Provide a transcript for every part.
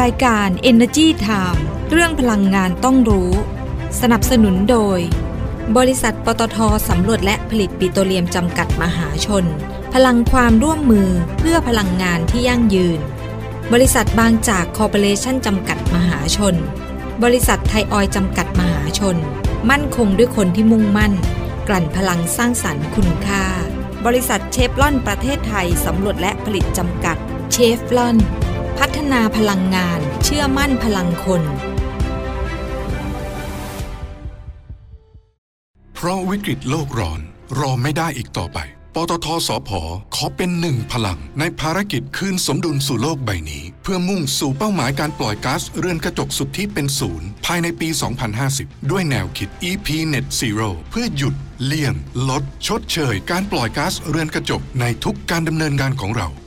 รายการ Energy Time เรื่องพลังงานต้องรู้ สนับสนุนโดย บริษัทปตทสำรวจและผลิตปิโตรเลียมจำกัดมหาชน พลังความร่วมมือเพื่อพลังงานที่ยั่งยืน บริษัทบางจากคอร์ปอเรชั่นจำกัดมหาชน บริษัทไทยออยจำกัดมหาชน มั่นคงด้วยคนที่มุ่งมั่น กลั่นพลังสร้างสรรค์คุณค่า บริษัทเชฟลอนประเทศไทยสำรวจและผลิตจำกัดเชฟลอน พัฒนาพลังงานเชื่อมั่นพลังคน เพราะวิกฤตโลกร้อน รอไม่ได้อีกต่อไป ปตทสพขอเป็นหนึ่งพลัง ในภารกิจคืนสมดุลสู่โลกใบนี้ เพื่อมุ่งสู่เป้าหมายการปล่อยก๊าซเรือนกระจกสุดทธิเป็นศูนย์ ภายในปี 2050 ด้วยแนวคิด EP Net Zero เพื่อหยุด เลี่ยง ลด ชดเชย การปล่อยก๊าซเรือนกระจกในทุกการดำเนินงานของเรา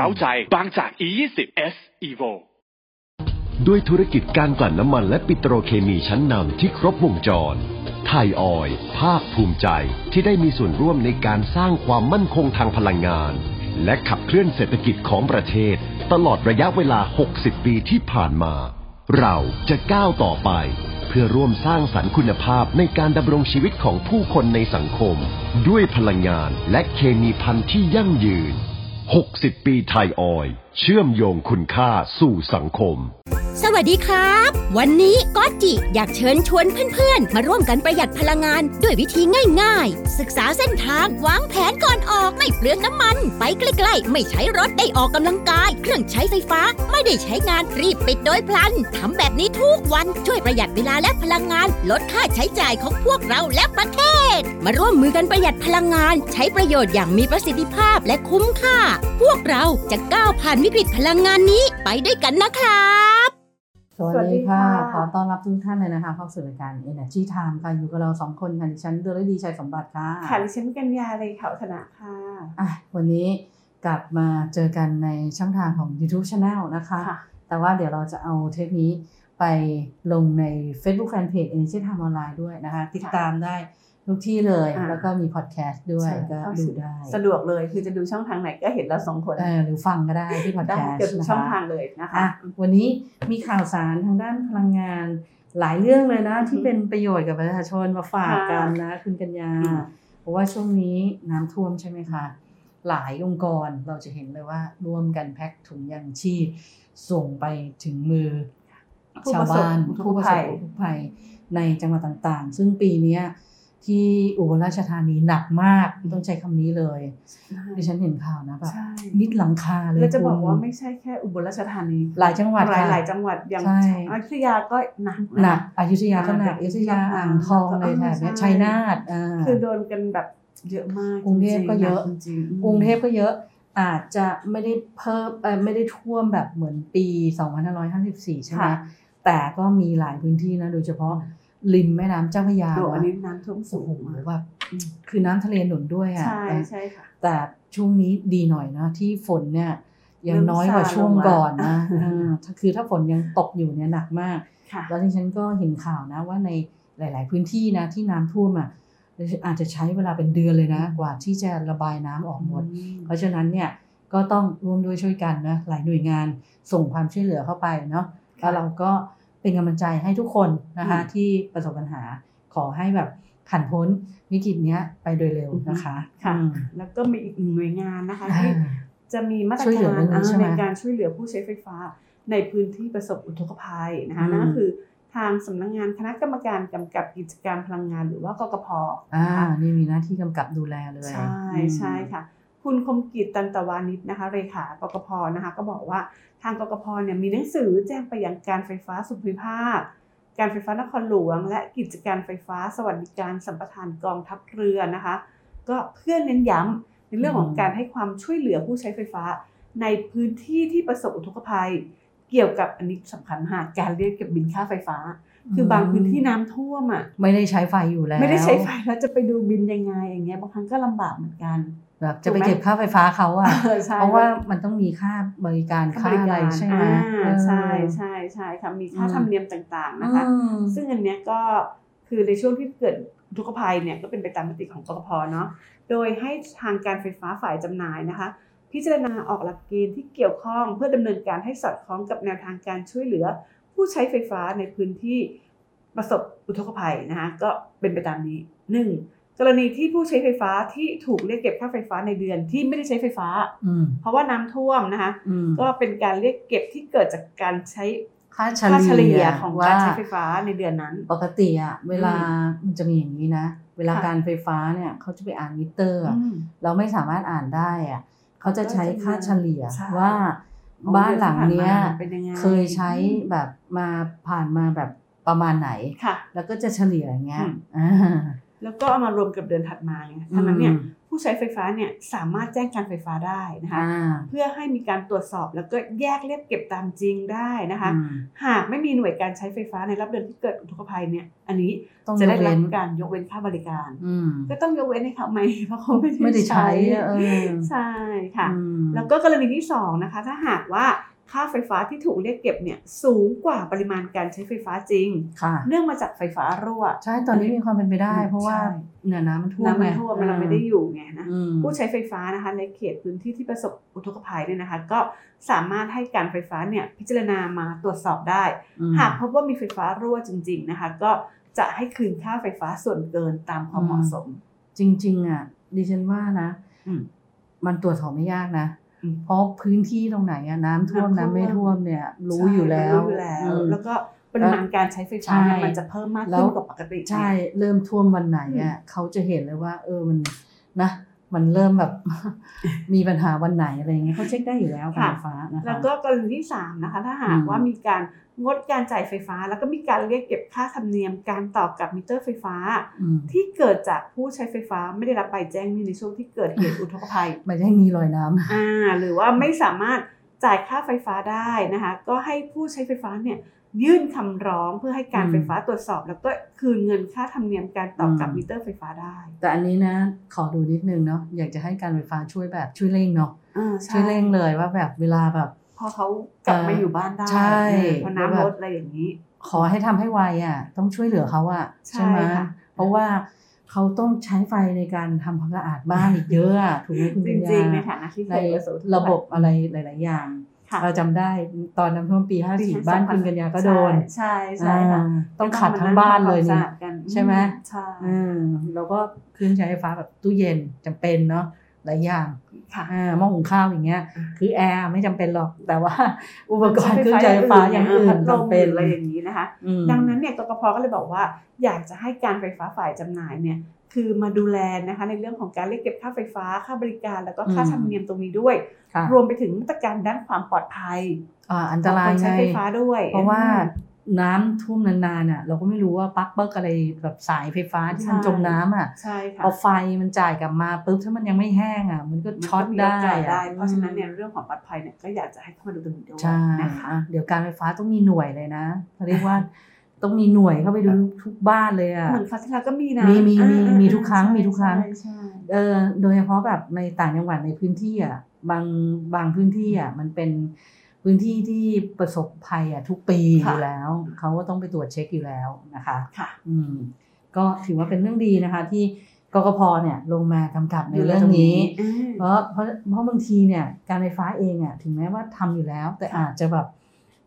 เร้าใจ บางจาก E20 S Evo ด้วยธุรกิจการกลั่นน้ำมันและปิโตรเคมีชั้นนำที่ครบวงจร ไทยออยภาคภูมิใจที่ได้มีส่วนร่วมในการสร้างความมั่นคงทางพลังงาน และขับเคลื่อนเศรษฐกิจของประเทศ ตลอดระยะเวลา 60 ปีที่ผ่านมา เราจะก้าวต่อไป เพื่อร่วมสร้างสรรค์คุณภาพในการดำรงชีวิตของผู้คนในสังคม ด้วยพลังงานและเคมีพันธุ์ที่ยั่งยืน 60 ปีไทยออย เชื่อมโยงคุณค่าสู่สังคม สวัสดีครับ วันนี้ก๊อตจิอยากเชิญชวนเพื่อนๆ มาร่วมกันประหยัดพลังงานด้วยวิธีง่ายๆ ศึกษาเส้นทางวางแผนก่อน เปลืองน้ำมัน ไปใกล้ๆ ไม่ใช้รถได้ออกกำลังกาย เครื่องใช้ไฟฟ้า ไม่ได้ใช้งานรีบปิดโดยพลันทำแบบนี้ทุกวันช่วยประหยัดเวลาและพลังงาน ลดค่าใช้จ่ายของพวกเราและประเทศ มาร่วมมือกันประหยัดพลังงาน ใช้ประโยชน์อย่างมีประสิทธิภาพและคุ้มค่า พวกเราจะก้าวผ่านวิกฤตพลังงานนี้ไปด้วยกันนะครับ สวัสดีค่ะ ขอต้อนรับทุกท่านเลยนะคะ เข้าสู่รายการ Energy Time ค่ะ อยู่กับเราสองคนค่ะ ดิฉันเดลดีชัยสมบัติค่ะ ค่ะ ดิฉันกัญญาเลยเขาธนาค่ะอะ วันนี้กลับมาเจอกันในช่องทางของ YouTube Channel นะคะค่ะแต่ว่าเดี๋ยวเราจะเอาเทปนี้ไปลงใน Facebook Fanpage Energy Time ออนไลน์ด้วยนะคะ ติดตามได้ ทุกที่เลยอ่าแล้วก็มีพอดแคสต์ด้วยใช่ก็เข้าดูสู่ได้ สะดวกเลยคือจะดูช่องทางไหนก็เห็นเราสองคนเออหรือฟังก็ได้ที่พอดได้แคสต์เกือบทุกนะคะช่องทางเลยนะคะอะวันนี้มีข่าวสารทางด้านพลังงานหลายเรื่องเลยนะอือฮึที่เป็นประโยชน์กับประชาชนมาฝากกันนะคุณกัญญาอืมเพราะว่าช่วงนี้น้ำท่วมใช่ไหมคะหลายองค์กรเราจะเห็นเลยว่าร่วมกันแพ็คถุงยางชีพส่งไปถึงมือผู้ชาวประสบบ้านอุทกผู้ประสภับยอุทกภัยในจังหวัดต่างๆ ซึ่งปีเนี้ย ที่อุบลราชธานีหนักมากต้องใช้คำนี้เลยดิฉันเห็นข่าวนะแบบใช่มิดหลังคาเลยแล้วจะบอกคุณว่าไม่ใช่แค่อุบลราชธานี หลายจังหวัดหลายค่ะหลายจังหวัดอย่างใช่อยุธยาก็หนักะหนักอยุธยาก็หนักอ่าอยุธยาอ่างทองอะไรแถบเนี้ยใช่ชัยนาทอ่าคือโดนกันแบบเยอะมากกรุงเทพจๆก็เยอะจริงๆกรุงเทพก็เยอะอาจจะไม่ได้เพิ่มเอ่อไม่ได้ท่วมแบบเหมือนปี 2554 ใช่ไหมค่ะแต่ก็มีหลายพื้นที่นะ โดยเฉพาะ ริมแม่น้ำเจ้าพระยาโอ้อันนะนี้น้ำท่วมสูโอ้งโหมากแบบคือน้ำทะเลหนุนด้วยอะใช่แต่ใช่ค่ะแต่ช่วงนี้ดีหน่อยนะ ที่ฝนเนี่ยยังเริ่มน้อยกว่าซาช่วงลงมาก่อนนะอ่าถ้าคือถ้าฝนยังตกอยู่เนี่ยหนักมากค่ะแล้วที่ฉันก็เห็นข่าวนะว่าในหลาย ๆ พื้นที่นะที่น้ำท่วมอะอาจจะใช้เวลาเป็นเดือนเลยนะ กว่าที่จะระบายน้ำออกหมด เพราะฉะนั้นเนี่ยก็ต้องร่วมด้วยช่วยกันนะหลายหน่วยงานส่งความช่วยเหลือเข้าไปเนาะแล้วเราก็ เป็นกำลังใจให้ทุกคนนะคะอืมที่ประสบปัญหาขอให้แบบผ่านพ้นวิกฤตเนี้ยไปโดยเร็วนะคะค่ะอืมแล้วก็มีอีกหนึ่งหน่วยงานนะคะอ่าที่จะมีมาตรช่วยเหลืกาอรเรื่องนี้อ่าใช่ไหมในการช่วยเหลือผู้ใช้ไฟฟ้าในพื้นที่ประสบอุทกภัยนะคะอืมนั่นก็คือทางสำนักงานคณะกรรมการกำกับกิจการพลังงานหรือว่ากกพอ่านะคะนี่มีหน้าที่กำกับดูแลเลย ใช่อืมใช่ค่ะ คุณคมกิจตันตวานิชนะคะเลขากกพนะคะก็บอกว่าทางกกพเนี่ยมีหนังสือแจ้งไปยังการไฟฟ้าส่วนภูมิภาค การไฟฟ้านครหลวง และกิจการไฟฟ้าสวัสดิการสัมปทานกองทัพเรือนะคะ ก็เพื่อเน้นย้ำในเรื่องของการให้ความช่วยเหลือผู้ใช้ไฟฟ้า ในพื้นที่ที่ประสบอุทกภัย เกี่ยวกับอันนี้สำคัญมากการเรียกเก็บบินค่าไฟฟ้า คือบางพื้นที่น้ำท่วมอะไม่ได้ใช้ไฟอยู่แล้ว ไม่ได้ใช้ไฟแล้วจะไปดูบินยังไงอย่างเงี้ยบางครั้งก็ลำบากเหมือนกันแบบจะไปเก็บค่าไฟฟ้าเขาอะเออใช่เพราะว่ามันต้องมีค่าบริการค่าอะไรใช่ไหมอ่าเออใช่ใช่ใช่ค่ะมีค่าอืมธรรมเนียมต่างๆนะคะอืมซึ่งอันเนี้ยก็คือในช่วงที่เกิดอุทกภัยเนี่ยก็เป็นไปตามมติของกกพเนาะโดยให้ทางการไฟฟ้าฝ่ายจำหน่ายนะคะ พิจารณาออกหลักเกณฑ์ที่เกี่ยวข้องเพื่อดำเนินการให้สอดคล้องกับแนวทางการช่วยเหลือ ผู้ใช้ไฟฟ้าในพื้นที่ประสบอุทกภัยนะคะก็เป็นไปตามนี้หนึ่งกรณีที่ผู้ใช้ไฟฟ้าที่ถูกเรียกเก็บค่าไฟฟ้าในเดือนที่ไม่ได้ใช้ไฟฟ้าอืมเพราะว่าน้ำท่วมนะคะอืมก็เป็นการเรียกเก็บที่เกิดจากการใช้ค่าเฉค่าเฉลี่ลี่ยยของการใช้ไฟฟ้าในเดือนนั้น ปกติอะเวลามันจะมีอย่างนี้นะ เวลาค่ะการไฟฟ้าเนี่ยเขาจะไปอ่านมิเตอร์อะอืมเราไม่สามารถอ่านได้อะเขาจะใช้ค่าเฉลี่ยใช่ว่า บ้านหลังเนี้ยเป็นยังไงเคยใช้แบบมาผ่านมาแบบประมาณไหนค่ะ แล้วก็จะเฉลี่ยอย่างเงี้ยอืมอ่าแล้วก็เอามารวมกับเดือนถัดมาไงทั้งนั้นเนี่ยอืม ผู้ใช้ไฟฟ้าเนี่ยสามารถแจ้งการไฟฟ้าได้นะคะอ่าเพื่อให้มีการตรวจสอบแล้วก็แยกเรียกเก็บตามจริงได้นะคะอืมหากไม่มีหน่วยการใช้ไฟฟ้าในรับเดือนที่เกิดอุทกภัยเนี่ยอันนี้ต้องจะได้ยกเว้รับนการยกเว้นค่าบริการอืมก็ต้องยกเว้นให้เขาไหมเพราะเขาไม่ไม่ได้ใช้เออใช่ค่ะอืมแล้วก็กรณีที่สองนะคะ ถ้าหากว่า ค่าไฟฟ้าที่ถูกเรียกเก็บเนี่ยสูงกว่าปริมาณการใช้ไฟฟ้าจริงค่ะเนื่องมาจากไฟฟ้ารั่ว ใช่ตอนนี้มีความเป็นไปได้ เพราะว่าใช่เนี่ยน้ำมันท่วมน้ำมันไงท่วมเราไม่ได้อยู่ไงนะอืมผู้ใช้ไฟฟ้านะคะในเขตพื้นที่ที่ประสบอุทกภัยเนี่ยนะคะ ก็สามารถให้การไฟฟ้าเนี่ยพิจารณามาตรวจสอบได้อืมหากพบว่ามีไฟฟ้ารั่วจริง ๆนะคะ ก็จะให้คืนค่าไฟฟ้าส่วนเกินตามความเหมาะสม จริง ๆ อะดิฉันว่านะอืมมันตรวจสอบไม่ยากนะอืม เพราะพื้นที่ตรงไหนอะน้ำท่วมน้ำท่วมน้ำไม่ท่วมเนี่ย รู้อยู่แล้วรู้อยู่แล้วอืมแล้วก็ปริมาณการใช้ไฟฟ้าเนี่ยใช่มันจะเพิ่มมากแล้ขึ้วนกว่าปกติใช่ เริ่มท่วมวันไหนอะเขาจะเห็นเลยว่า เออมันนะ มันเริ่มแบบมีปัญหาวันไหนอะไรอย่างเงี้ยเขาเช็คได้อยู่แล้วการไฟฟ้านะคะแล้วก็กรณีที่สามนะคะถ้าหากอืมว่ามีการงดการจ่ายไฟฟ้า แล้วก็มีการเรียกเก็บค่าธรรมเนียมการต่อกับมิเตอร์ไฟฟ้าอืมที่เกิดจากผู้ใช้ไฟฟ้าไม่ได้รับใบแจ้งหนี้ในช่วงที่เกิดเหตุอุทกภัยไม่ได้มีรอยน้ำอ่าหรือว่าไม่สามารถจ่ายค่าไฟฟ้าได้นะคะ ก็ให้ผู้ใช้ไฟฟ้าเนี่ย ยื่นคำร้องเพื่อให้การอืมไฟฟ้าตรวจสอบ แล้วก็คืนเงินค่าธรรมเนียมการต่อกับอืมมิเตอร์ไฟฟ้าได้ แต่อันนี้นะขอดูนิดนึงเนาะอยากจะให้การไฟฟ้าช่วยแบบช่วยเร่งเนาะอ่าใช่วยเร่งเลยว่าแบบเวลาแบบพอเขากลับมาอยู่บ้านได้ใช่เออพอน้ำลดอะไรอย่างนี้ ขอให้ทำให้ไวอะ ต้องช่วยเหลือเขาอะใช่ไหมค่ะเพราะว่าเขาต้องใช้ไฟในการทำความสะอาดบ้านอีกเยอะอะถูกไหมคุณจปัญญาริงๆในฐานะที่เคในยประสบอุทกภัยระบบอะไรหลาย ๆ อย่างค่ะ เราจำได้ตอนน้ำท่วมปีปี54บ้านคุณกัญญาก็โดน ใช่ใช่ค่ะอ่าต้องขัดทั้งบ้านเลยก็นี่ต้องมานั่งทำความสะอาดกันใช่ไหมใช่อืมแล้วก็เครื่องใช้ไฟฟ้าแบบตู้เย็นจำเป็นเนาะหลายอย่างค่ะอ่า หม้อหุงข้าวอย่างเงี้ยอ่าคือแอร์ไม่จำเป็นหรอกแต่ว่า อุปกรณ์เครื่องใช้ไฟฟ้าอย่างอื่พันดลมจำเป็นอะไรอย่างนี้นะคะอืมดังนั้นเนี่ยกกพก็เลยบอกว่า อยากจะให้การไฟฟ้าฝ่ายจำหน่ายเนี่ยคือมาดูแลนะคะในเรื่องของการเรียกเก็บค่าไฟฟ้าค่าบริการ แล้วก็ค่าอืมธรรมเนียมตรงนี้ด้วยค่ะรวมไปถึงมาตรการด้านความปลอดภัยอ่าอันขตองราคยนไงใช้ไฟฟ้าด้วย เพราะว่า น้ำท่วมนานๆอะเราก็ไม่รู้ว่าปลั๊กเบิกอะไรแบบสายไฟฟ้าที่มันจมน้ำอะใช่ค่ะพอไฟมันจ่ายกลับมาปุ๊บถ้ามันยังไม่แห้งอะ มันก็มันก็ช็อตมีได้โอกาสได้อะเพราะฉะนั้นเนี่ยเรื่องของปลอดภัยเนี่ยก็อยากจะให้เข้ามาดูตรงนี้ด้วยใช่นะคะอะเดี๋ยวการไฟฟ้าต้องมีหน่วยเลยนะเขาเรียกว่าต้องมีหน่วยเข้าไปดูทุกบ้านเลยอะเหมือนคราวที่แล้วก็มีนะมีมีมีอ่ามีทุกครั้งใช่มีทุกครั้งใช่ใช่เออโดยเฉพาะแบบในต่างจังหวัดในพื้นที่อะบางบางพื้นที่อะมันเป็น พื้นที่ที่ประสบภัยอะทุกปีอยู่แล้ว เขาก็ต้องไปตรวจเช็คอยู่แล้วนะคะค่ะอืมก็ถือว่าเป็นเรื่องดีนะคะ ที่กกพเนี่ยลงมากำกับในเรื่องนี้อืมเพราะเพราะเพราะบางทีเนี่ยการไฟฟ้าเองอะถึงแม้ว่าทำอยู่แล้ว แต่อาจจะแบบ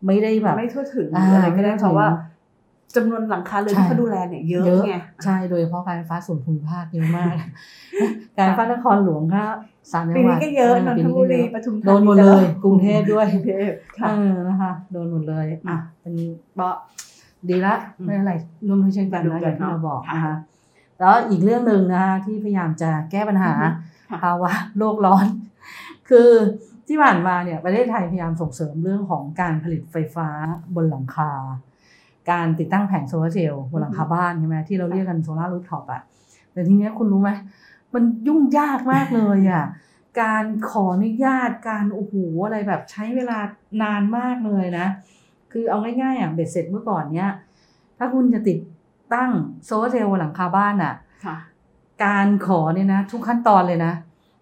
ไม่ได้แบบไม่ทั่วถึงหอ่ารืออะไรก็ไม่ได้ทั่วถึงเพราะว่า จำนวนหลังคาเรือนใช่ที่เขาดูแลเนี่ยเยอะไงใช่โดยเฉพาะการไฟฟ้าส่วนภูมิภาคเยอะมาก การไฟฟ้านครหลวงก็สามจัปีงหวันี้ดก็เยอะนนปีทก็บุรีเยอะปทุมธานีโดนหมดเลย กรุงเทพด้วยกรุงเทพค่ะเออนะคะโดนหมดเลยอะเป็นก็ดีละอืมไม่เป็นไรร่วมด้วยเช่นกันมาดูนะอกันย่างที่เราเนาะบอกค่ะนะคะแล้วอีกเรื่องหนึ่งนะคะที่พยายามจะแก้ปัญหาอือฮึค่ะภาวะโลกร้อน คือที่ผ่านมาเนี่ยประเทศไทยพยายามส่งเสริมเรื่องของการผลิตไฟฟ้าบนหลังคา การติดตั้งแผงโซลาร์เซลล์บนหลังคาบ้านใช่ไหมที่เราเรียกกันโซลาร์รูฟท็อปอะแต่ทีเนี้ยคุณรู้ไหมมันยุ่งยากมากเลยอะการขออนุญาตการโอ้โหอะไรแบบใช้เวลานานมากเลยนะ คือเอาง่ายๆอะเบ็ดเสร็จเมื่อก่อนเนี้ยถ้าคุณจะติดตั้งโซลาร์เซลล์บนหลังคาบ้านอะค่ะการขอเนี่ยนะ ทุกขั้นตอนเลยนะ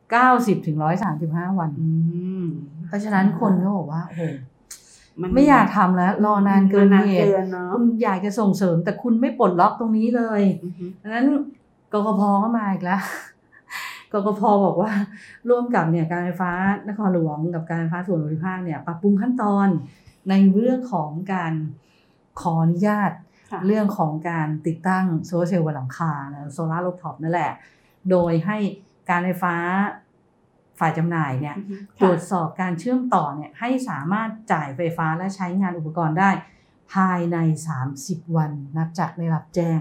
90ถึง135วันอืมเพราะฉะนั้นคนก็บอกว่าโอ้โหน ไม่อยากทำแล้ว รอนานเกินนานเหตุเกินเนาะคุณอยากจะส่งเสริม แต่คุณไม่ปลดล็อกตรงนี้เลยอือฮึดังนั้นกกพก็มาอีกแล้วกกพบอกว่าร่วมกับเนี่ยการไฟฟ้านครหลวงกับการไฟฟ้าส่วนภูมิภาคเนี่ยปรับปรุงขั้นตอนในเรื่องของการขออนุญาตค่ะเรื่องของการติดตั้งโซลาร์เซลล์บนหลังคาโซลาร์รูฟท็อปนั่นแหละ โดยให้การไฟฟ้า ฝ่ายจำหน่ายเนี่ยอือฮึตรวจสอบการเชื่อมต่อเนี่ยให้สามารถจ่ายไฟฟ้าและใช้งานอุปกรณ์ได้ ภายใน 30 วันนับจากได้รับแจ้ง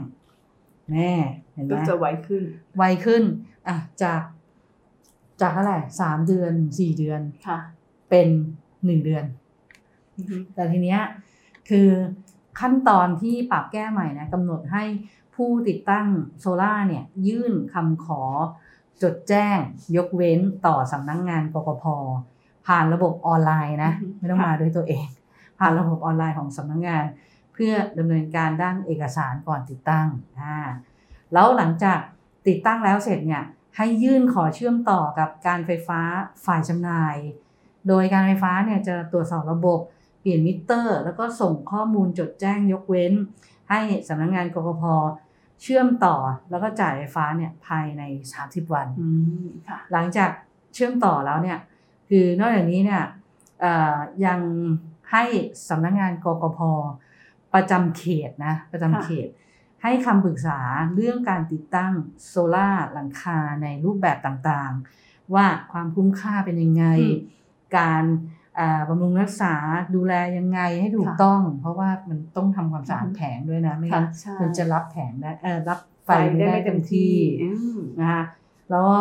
แน่เห็นไหมก็จะไวขึ้น ไวขึ้นอะจากจากเท่าไหร่สามเดือนสี่เดือนค่ะ เป็นหนึ่งเดือนอือฮึแต่ทีเนี้ยคือขั้นตอนที่ปรับแก้ใหม่นะกำหนดให้ผู้ติดตั้งโซล่าร์เนี่ยยื่นคำขอ จดแจ้งยกเว้นต่อสำนักงงานกกพผ่านระบบออนไลน์นะอือฮึไม่ต้องค่ะมาด้วยตัวเอง ผ่านระบบออนไลน์ของสำนักงาน เพื่อดำเนินการด้านเอกสารก่อนติดตั้งอ่าแล้วหลังจากติดตั้งแล้วเสร็จเนี่ยให้ยื่นขอเชื่อมต่อกับการไฟฟ้าฝ่ายจำหน่าย โดยการไฟฟ้าเนี่ยจะตรวจสอบระบบเปลี่ยนมิเตอร์ แล้วก็ส่งข้อมูลจดแจ้งยกเว้น ให้สำนักงานกกพ เชื่อมต่อแล้วก็จ่ายไฟฟ้าเนี่ยภายใน 30 วันอืมค่ะหลังจากเชื่อมต่อแล้วเนี่ยคือนอกจากนี้เนี่ยเอ่อยังให้สำนักงานกกพประจำเขตนะประจำเขต ให้คำปรึกษาเรื่องการติดตั้งโซล่าร์หลังคาในรูปแบบต่างๆ ว่าความคุ้มค่าเป็นยังไงอืมการอ่า บำรุงรักษาดูแลยังไงให้ถูกค่ะต้อง เพราะว่ามันต้องทำความสะอาดอืมแผงด้วยนะไม่งั้นค่ะใช่มันจะรับแผงได้เออรับไฟไฟไม่ได้ได้ไม่เต็เต็มมที่ที่อืมนะคะแล้วก็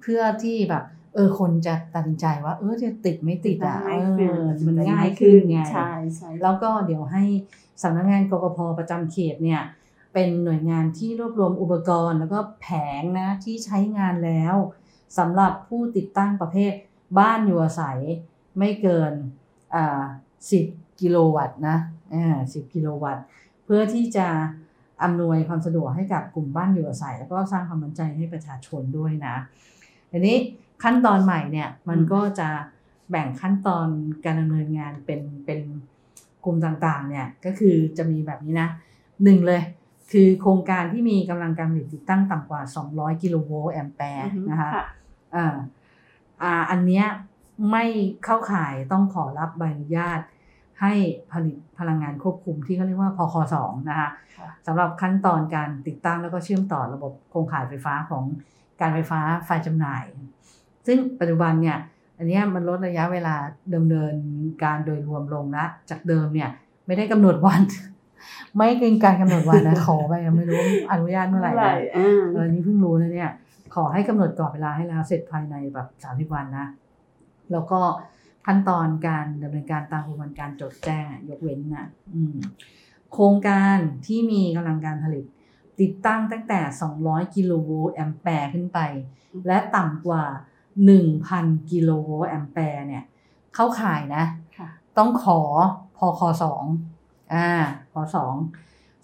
เพื่อที่แบบ เออคนจะตัดสินใจว่า เออจะติดไม่ติดอะง่ายเอขึ้นอมันง่ายขึ้นไงใช่ใช่แล้วก็เดี๋ยวให้สำนักงานกกพประจำเขตเนี่ย เป็นหน่วยงานที่รวบรวมอุปกรณ์ แล้วก็แผงนะที่ใช้งานแล้วสำหรับผู้ติดตั้งประเภท บ้านอยู่อาศัยไม่เกินอ่า10กิโลวัตต์นะอ่า10กิโลวัตต์ เพื่อที่จะอำนวยความสะดวกให้กับกลุ่มบ้านอยู่อาศัย แล้วก็สร้างความมั่นใจให้ประชาชนด้วยนะทีนี้ขั้นตอนใหม่เนี่ยมันก็จะแบ่งขั้นตอนการดำเนินงานเป็นเป็นกลุ่มต่างๆเนี่ยก็คือจะมีแบบนี้นะหนึ่งเลยคือโครงการที่มีกำลังการผลิตติดตั้งต่ำกว่า 200 กิโลโวลต์แอมแปร์อือฮึนะคะค่ะ อ่าอ่าอันเนี้ยไม่เข้าข่ายต้องขอรับใบอนุญาต ให้ผลิตพลังงานควบคุมที่เขาเรียกว่าพคสองนะคะค่ะสำหรับขั้นตอนการติดตั้งแล้วก็เชื่อมต่อระบบโครงข่ายไฟฟ้าของการไฟฟ้าฝ่ายจำหน่าย ซึ่งปัจจุบันเนี่ยอันเนี้ยมันลดระยะเวลาดำเนินการโดยรวมลงละจากเดิมเนี่ยไม่ได้กำหนดวัน ไม่เกินการกำหนดวันนะขอไปไม่รู้อนุญาตเมื่อไหร่นะอ่าเออนี่เพิ่งรู้นะเนี่ย ขอให้กำหนดกรอบเวลาให้แล้วเสร็จภายในแบบสามสิบวันนะ แล้วก็ขั้นตอนการดำเนินการตามกระบวนการจดแจ้งอะยกเว้นนะอืมโครงการที่มีกำลังการผลิต ติดตั้งตั้งแต่ 200 กิโลโวลต์แอมแปร์ขึ้นไป และต่ำกว่า 1,000 กิโลโวลต์แอมแปร์เนี่ย เข้าข่ายนะค่ะต้องขอพคสองอ่าพสอง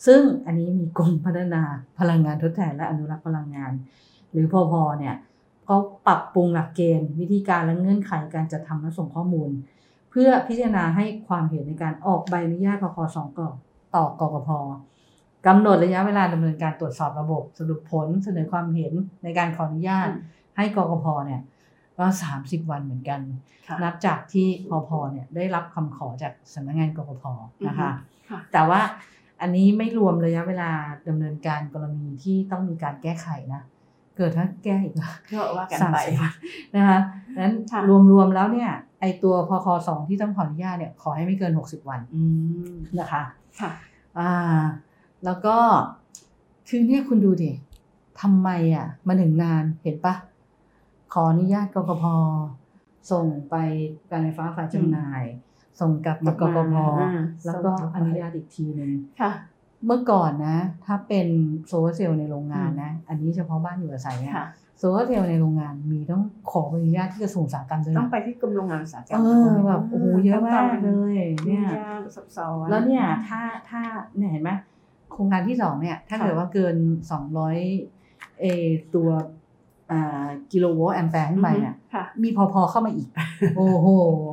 ซึ่งอันนี้มีกรมพัฒนาพลังงานทดแทนและอนุรักษ์พลังงาน หรือพอพอเนี่ยก็ปรับปรุงหลักเกณฑ์ วิธีการและเงื่อนไขการจัดทำและส่งข้อมูล เพื่อพิจารณาให้ความเห็นในการออกใบอนุญาตพคสองก่อต่อกกพกำหนดระยะเวลาดำเนินการตรวจสอบระบบ สรุปผลเสนอความเห็นในการขออนุญาตอืมให้กกพเนี่ยก็สามสิบวันเหมือนกันค่ะนับจากที่พอพเนี่ยได้รับคำขอจากสำนักงานกกพนะคะค่ะแต่ว่าอันนี้ไม่รวมระยะเวลาดำเนินการกรณีที่ต้องมีการแก้ไขนะ เกิดถ้าแก้อีกก็ว่ากันสามไปสิบวันนะคะนั้นค่ะรวมๆแล้วเนี่ย ไอตัวพคสองที่ต้องขออนุญาตเนี่ยขอให้ไม่เกิน 60 วันอืมนะคะค่ะอ่าแล้วก็คือเนี่ยคุณดูดิทำไมอะมันถึงนานเห็นปะขออนุญาตกกพส่งไปการไฟฟ้าฝ่ายจำหน่าย ส่งกลับมากกพอ่าแล้วก็ส่งกลับไปอนุญาตอีกทีหนึ่งค่ะ เมื่อก่อนนะ ถ้าเป็นโซลาร์เซลล์ในโรงงานนะ อันนี้เฉพาะบ้านอยู่อาศัยเนี่ยค่ะโซลาร์เซลล์ในโรงงาน มีต้องขอใบอนุญาตที่กระทรวงอุตสาหกรรมด้วยต้องนะไปที่กรมโรงงานอุตสาหกรรมเออแบบโอ้โหเยอะมากเลยเนี่เนี่ยยซับซ้อนแล้วเนี่ยถ้าถ้าเนี่ยเห็นไหมโครงการที่สองเนี่ย ถ้าค่ะเกิดว่าเกินสองร้อยเออตัวอ่า กิโลโวลต์แอมแปร์ขึ้นไปเนี่ยค่ะมีพอพอเข้ามาอีก โอ้โห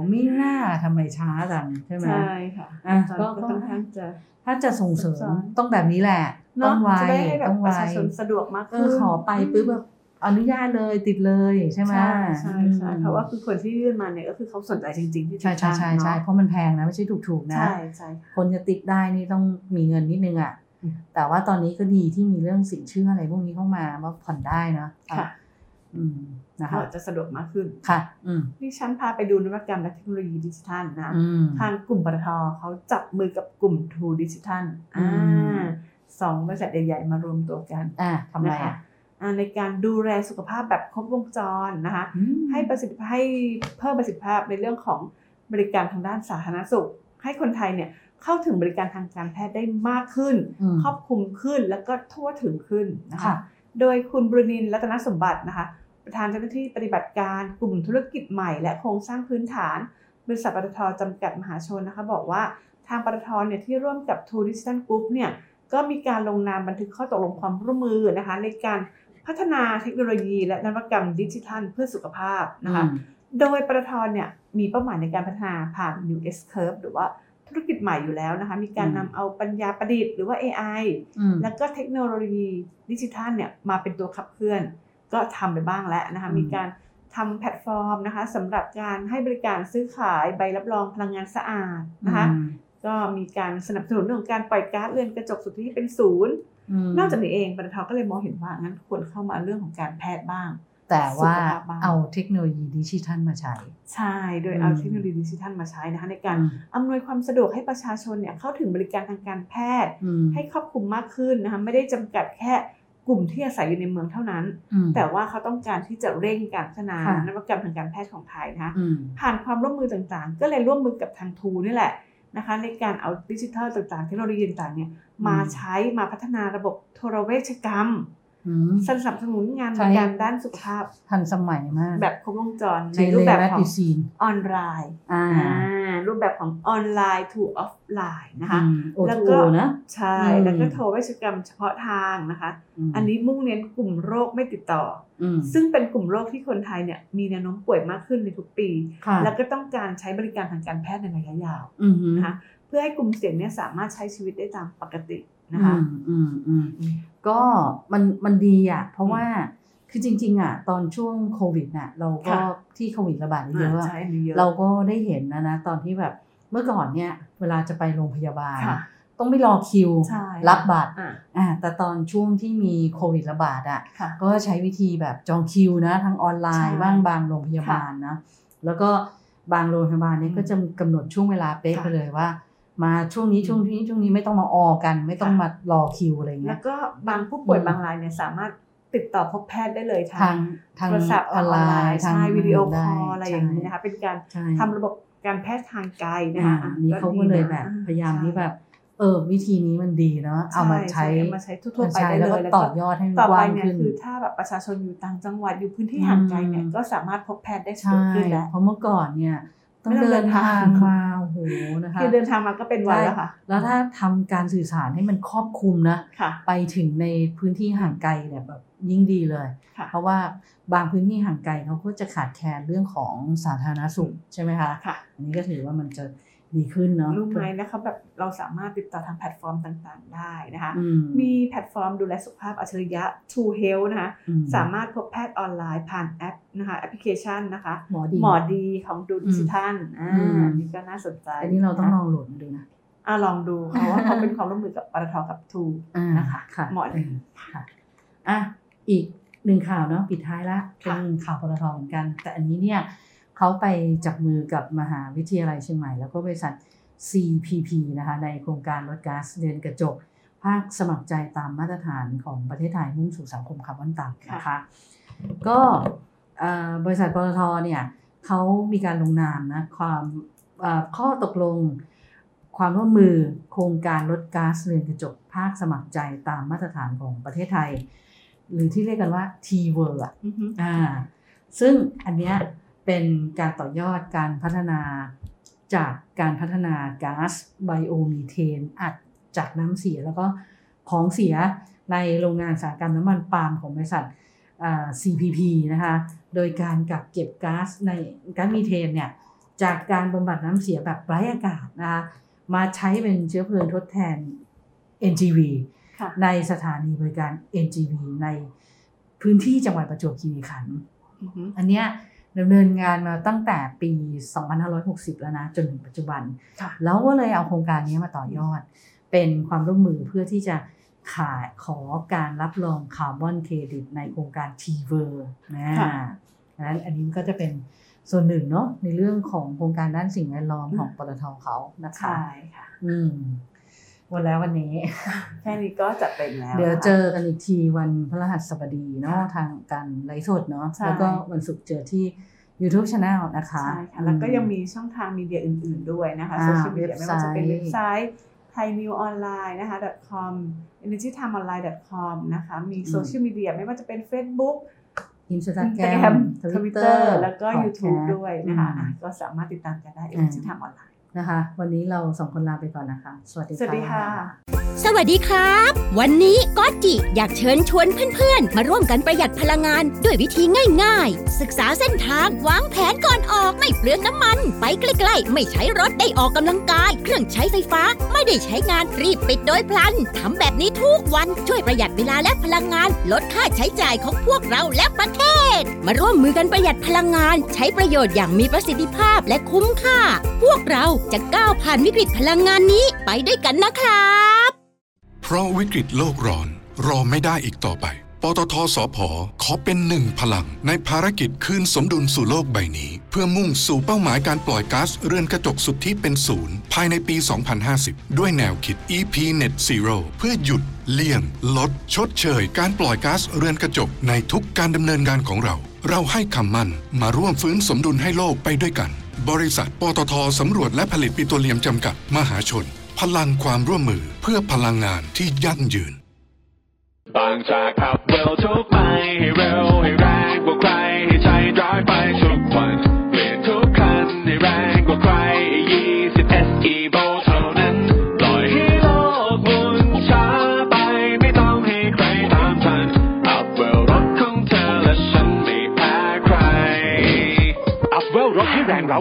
ไม่น่าทำไมช้าจังใช่ไหมใช่ค่ะอะก็ก็ค่อนข้างจะถ้าจะส่งเสริซับซ้มอนต้องแบบนี้แหละเนต้ออะงไวจะได้ให้แบบต้องปไวระชาชนสะดวกมากเอขึ้อนขอไปปุ๊บแบบอนุญาตเลยติดเลยใช่ไหมใช่ใช่ใช่อืมเพราะว่าคือคนที่ยื่นมาเนี่ยก็คือเขาสนใจจริงๆที่จะใช่ใช่ใช่ทำใช่เนาะเพราะมันแพงนะไม่ใช่ถูกๆนะใช่ใช่ค่ะคนจะติดได้นี่ต้องมีเงินนิดนึงอะอืมแต่ว่าตอนนี้ก็ดีที่มีเรื่องสินเชื่ออะไรพวกนี้เข้ามาว่าผ่อนได้นะค่ะอืม นะก็คะจะสะดวกมากขึ้นค่ะอืมดิฉันพาไปดูนวัตกรรมและเทคโนโลยีดิจิทัลนะอืมทางกลุ่มปตทเขาจับมือกับกลุ่ม True Digital อือ่ามสองบริษัทใหญ่ๆมารวมตัวกันอ่าทำไรนะคะอะอ่าในการดูแลสุขภาพแบบครบวงจรนะคะอืมให้ประสิทธิภาพให้เพิ่มประสิทธิภาพในเรื่องของบริการทางด้านสาธารณสุข ให้คนไทยเนี่ยเข้าถึงบริการทางการแพทย์ได้มากขึ้นอืมครอบคลุมขึ้นแล้วก็ทั่วถึงขึ้นนะคะค่ะ โดยคุณบรุนินทร์รัตนสมบัตินะคะ ประธานเจ้าหน้าที่ปฏิบัติการกลุ่มธุรกิจใหม่ และโครงสร้างพื้นฐาน บริษัทปตทจำกัดมหาชนนะคะ บอกว่าทางปตทเนี่ยที่ร่วมกับ True Digital Group เนี่ยก็มีการลงนามบันทึกข้อตกลงความร่วมมือนะคะ ในการพัฒนาเทคโนโลยี และนวัตกรรมดิจิทัลเพื่อสุขภาพนะคะ โดยปตทเนี่ยมีเป้าหมายในการพัฒนาผ่าน New S Curve หรือว่า ธุรกิจใหม่อยู่แล้วนะคะ มีการอืมนำเอาปัญญาประดิษฐ์หรือว่า AI อืมแล้วก็เทคโนโลยีดิจิทัลเนี่ยมาเป็นตัวขับเคลื่อน ก็ทำไปบ้างแล้วนะคะอืมมีการทำแพลตฟอร์มนะคะสำหรับการให้บริการซื้อขายใบรับรองพลังงานสะอาดนะคะอืมก็มีการสนับสนุนเรื่องของการปล่อยก๊าซเรือนกระจกสุทธิเป็นศูนย์มนอกจากนี้เองปตทก็เลยมองเห็นว่างั้นควรเข้ามาเรื่องของการแพทย์บ้าง แต่ว่าสุขภาพบ้างเอาเทคโนโลยีดิจิทัลมาใช้ ใช่ โดยเอาอืมเทคโนโลยีดิจิทัลมาใช้นะคะในการอืมอำนวยความสะดวกให้ประชาชนเนี่ยเข้าถึงบริการทางการแพทย์อืมให้ครอบคลุมมากขึ้นนะคะไม่ได้จำกัดแค่กลุ่มที่อาศัยอยู่ในเมืองเท่านั้นอืมแต่ว่าเขาต้องการที่จะเร่งการพัฒนาค่ะนวัตกรรมทางการแพทย์ของไทยนะคะอืมผ่านความร่วมมือต่างๆ ก็เลยร่วมมือกับทางทูนี่แหละนะคะในการเอาดิจิทัลต่างๆเทคโนโลยีต่างๆเนี่ยมาอืมใช้มาพัฒนาระบบโทรเวชกรรมอืม สนับสนุนงานใช้บริการด้านสุขภาพ ทันสมัยมาก แบบครบวงจรเทในเลรูปแบบแมของดิซีนออนไลน์อ่าอ่ารูปแบบของออนไลน์ to ออฟไลน์นะคะโอแล้วทูก็นะใช่อืมแล้วก็โทรเวชกรรมเฉพาะทางนะคะมอันนี้มุ่งเน้นกลุ่มโรคไม่ติดต่ออืมอซึ่งเป็นกลุ่มโรคที่คนไทยเนี่ยมีแนวโน้มป่วยมากขึ้นในทุกปีค่ะแล้วก็ต้องการใช้บริการทางการแพทย์ในระยะยาวอืมฮึนะคะเพื่อให้กลุ่มเสี่ยงเนี่ยสามารถใช้ชีวิตได้ตามปกตินะคะอืมอืมอืมอืม ก็มันมันดีอะเพราะอืมว่าคือจริง ๆอะตอนช่วงโควิดน่ะเราก็ค่ะที่โควิดระบาดเยอะอะใช้อันนี้เยอะเราก็ได้เห็นนะนะตอนที่แบบเมื่อก่อนเนี่ยเวลาจะไปโรงพยาบาลค่ะต้องไปรอคิวใช่รับบัตรอ่าอ่าแต่ตอนช่วงที่มีโควิดระบาดอะค่ะก็ใช้วิธีแบบจองคิวนะทั้งออนไลน์ใช่บ้างบางโรงพยาบาลนะแล้วก็บางโรงพยาบาลเนี่ยอืมก็จะกำหนดช่วงเวลาเป๊ะค่ะไปเลยว่า มาช่วงนี้ช่วงนี้ช่วงนี้ไม่ต้องมาออกัน ไม่ต้องค่ะมารอคิวอะไรเงี้แล้ยวก็บางผู้ป่วยอืมบางรายเนี่ยสามารถติดต่อพบแพทย์ได้เลยทาทางงทางโทรศัพท์ออนไลน์ใช่วิดีโอคได้อลอะไรอย่างนี้นะคะเป็นการใช่ทำระบบการแพทย์ทางไกลนะอ่าคะอันนี้เขาก็เลยแบบดีนะพยายามใช่ที่แบบเออวิธีนี้มันดีเนาะเอามาใช้เอามาใช้ทั่วๆไปใช้ได้แล้วเลก็ยแล้วต่ก็อยอดให้มันต่อกไปว้างเนี่ยขึ้นคือถ้าแบบประชาชนอยู่ต่างจังหวัดอยู่พื้นที่ห่างไกลเนี่ยอืมก็สามารถพบแพทย์ได้สะดใช่ขึ้นแล้วเพราะเมื่อก่อนเนี่ย ต้องไม่ต้องเดินเดินทางทางมาโอ้โหนะคะคือเดินทางมาก็เป็นวันแล้วค่ะ แล้วถ้าทำการสื่อสารให้มันครอบคลุมนะค่ะไปถึงในพื้นที่ห่างไกลเนี่ยแบบยิ่งดีเลยค่ะเพราะว่าบางพื้นที่ห่างไกลเขาก็จะขาดแคลนเรื่องของสาธารณสุขใช่ไหมคะค่ะอันนี้ก็ถือว่ามันจะ ดีขึ้นเนาะรู้ไหมนะคะแบบเราสามารถติดต่อทางแพลตฟอร์มต่างๆ ได้นะคะอืมีแพลตฟอร์มดูแลสุขภาพอัจฉริยะ True Health นะคะอืสามารถพบแพทย์ออนไลน์ผ่านแอปนะคะแอปพลิเคชันนะคะ หมอดีหมอดีของ True Digital อ่าอืมอันนี้ก็น่าสนใจ อันนี้เราต้องลองโหลดมาดูนะอะลองดูค่ะว่าเขาเป็นความร่วมมือกับปตทกับ True อ่านะคะค่ะหมอดีค่ะอะอีกหนึ่งข่าวเนาะปิดท้ายละค่ะเป็นข่าวปตทเหมือนกัน แต่อันนี้เนี่ย เขาไปจับมือกับมหาวิทยาลัยเชียงใหม่ แล้วก็บริษัท CPP นะคะในโครงการลดก๊าซเรือนกระจก ภาคสมัครใจตามมาตรฐานของประเทศไทยมุ่งสู่สังคมคาร์บอนต่ำนะคะก็เอ่อบริษัทปตทเนี่ยเขามีการลงนามนะความเอ่อข้อตกลงความร่วมมือโครงการลดก๊าซเรือนกระจกภาคสมัครใจตามมาตรฐานของประเทศไทย หรือที่เรียกกันว่า T w o r อะอือฮึอ่าซึ่งอันเนี้ย เป็นการต่อยอดการพัฒนาจากการพัฒนาก๊าซไบโอมีเทน อัดจากน้ำเสียแล้วก็ของเสียในโรงงานอุตสาหกรรมน้ำมันปาล์มของบริษัทอ่า CPP นะคะ โดยการกักเก็บก๊าซในก๊าซมีเทนเนี่ยจากการบำบัดน้ำเสียแบบไร้อากาศนะคะมาใช้เป็นเชื้อเพลิงทดแทน NGV ค่ะในสถานีบริการ NGV ในพื้นที่จังหวัดประจวบคีรีขันธ์อือฮึอันเนี้ย ดำเนินงานมาตั้งแต่ปี 2560 แล้วนะ จนถึงปัจจุบันค่ะแล้วก็เลยเอาโครงการนี้มาต่อยอด เป็นความร่วมมือเพื่อที่จะขายขอการรับรองคาร์บอนเครดิตในโครงการ t v e r นะค่ะดังนั้นอันนี้ก็จะเป็นส่วนหนึ่งเนาะในเรื่องของโครงการด้านสิ่งแวดล้อมของปตทเขานะคะใช่ค่ะ อืม วันแล้ววันนี้ แค่นี้ก็จัดเต็มแล้ว เดี๋ยวนะคะเจอกันอีกทีวันพฤหัสบดีเนาะทางการไลฟ์สดเนาะใช่แล้วก็วันศุกร์เจอที่ YouTube Channel นะคะใช่ค่ะแล้วก็ยังมีช่องทางมีเดียอื่น ๆ ด้วยนะคะอ่าโซเชียลมีเดียเว็ไม่บไซต์ว่าจะเป็นเว็บไซต์ thainewnline นะคะ .com energytimeonline .com นะคะ มีโซเชียลมีเดียไม่ว่าจะเป็น Facebook อินสตาแกร Instagram ม Twitter แล้วก็ YouTube ด้วยนะคะอะก็สามารถติดตามกันได้ Energy Time Online นะคะ วันนี้เราสองคนลาไปก่อนนะคะ สวัสดีสวัสดีค่ะ สวัสดีครับ วันนี้ก๊อตจิอยากเชิญชวนเพื่อนๆ มาร่วมกันประหยัดพลังงานด้วยวิธีง่ายๆ ศึกษาเส้นทางวางแผนก่อนออกไม่เปลืองน้ำมัน ไปใกล้ๆ ไม่ใช้รถได้ออกกำลังกาย เครื่องใช้ไฟฟ้า ไม่ได้ใช้งานรีบปิดโดยพลันทำแบบนี้ทุกวันช่วยประหยัดเวลาและพลังงาน ลดค่าใช้จ่ายของพวกเราและประเทศ มาร่วมมือกันประหยัดพลังงาน ใช้ประโยชน์อย่างมีประสิทธิภาพและคุ้มค่า พวกเราจะก้าวผ่านวิกฤตพลังงานนี้ไปด้วยกันนะครับ เพราะวิกฤตโลกร้อนรอไม่ได้อีกต่อไป ปตทสพขอเป็นหนึ่งพลัง ในภารกิจคืนสมดุลสู่โลกใบนี้ เพื่อมุ่งสู่เป้าหมายการปล่อยก๊าซเรือนกระจกสุทธิเป็นศูนย์ภายในปี 2050 ด้วยแนวคิด EP Net Zero เพื่อหยุดเลี่ยง ลด ชดเชย การปล่อยก๊าซเรือนกระจกในทุกการดำเนินงานของเรา เราให้คำมั่นมาร่วมฟื้นสมดุลให้โลกไปด้วยกัน บริษัทปตทสำรวจและผลิตปิโตรเลียมจำกัดมหาชน พลังความร่วมมือเพื่อพลังงานที่ยั่งยืน บางจากขับเร็วทุกไปให้เร็วให้เร็ว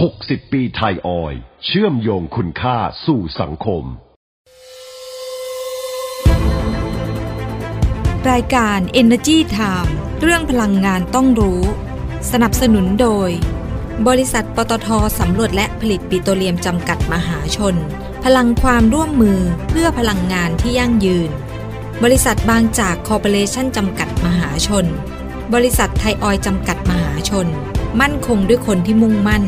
60 ปีไทยออย เชื่อมโยงคุณค่าสู่สังคม รายการ Energy Time เรื่องพลังงานต้องรู้ สนับสนุนโดย บริษัทปตทสำรวจและผลิตปิโตรเลียมจำกัดมหาชน พลังความร่วมมือเพื่อพลังงานที่ยั่งยืน บริษัทบางจากคอร์ปอเรชั่นจำกัดมหาชน บริษัทไทยออยจำกัดมหาชน มั่นคงด้วยคนที่มุ่งมั่น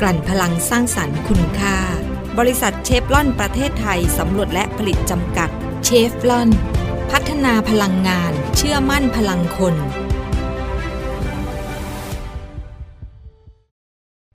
กลั่นพลังสร้างสรรค์คุณค่า บริษัทเชฟลอนประเทศไทย สำรวจและผลิตจำกัด เชฟลอน พัฒนาพลังงาน เชื่อมั่นพลังคน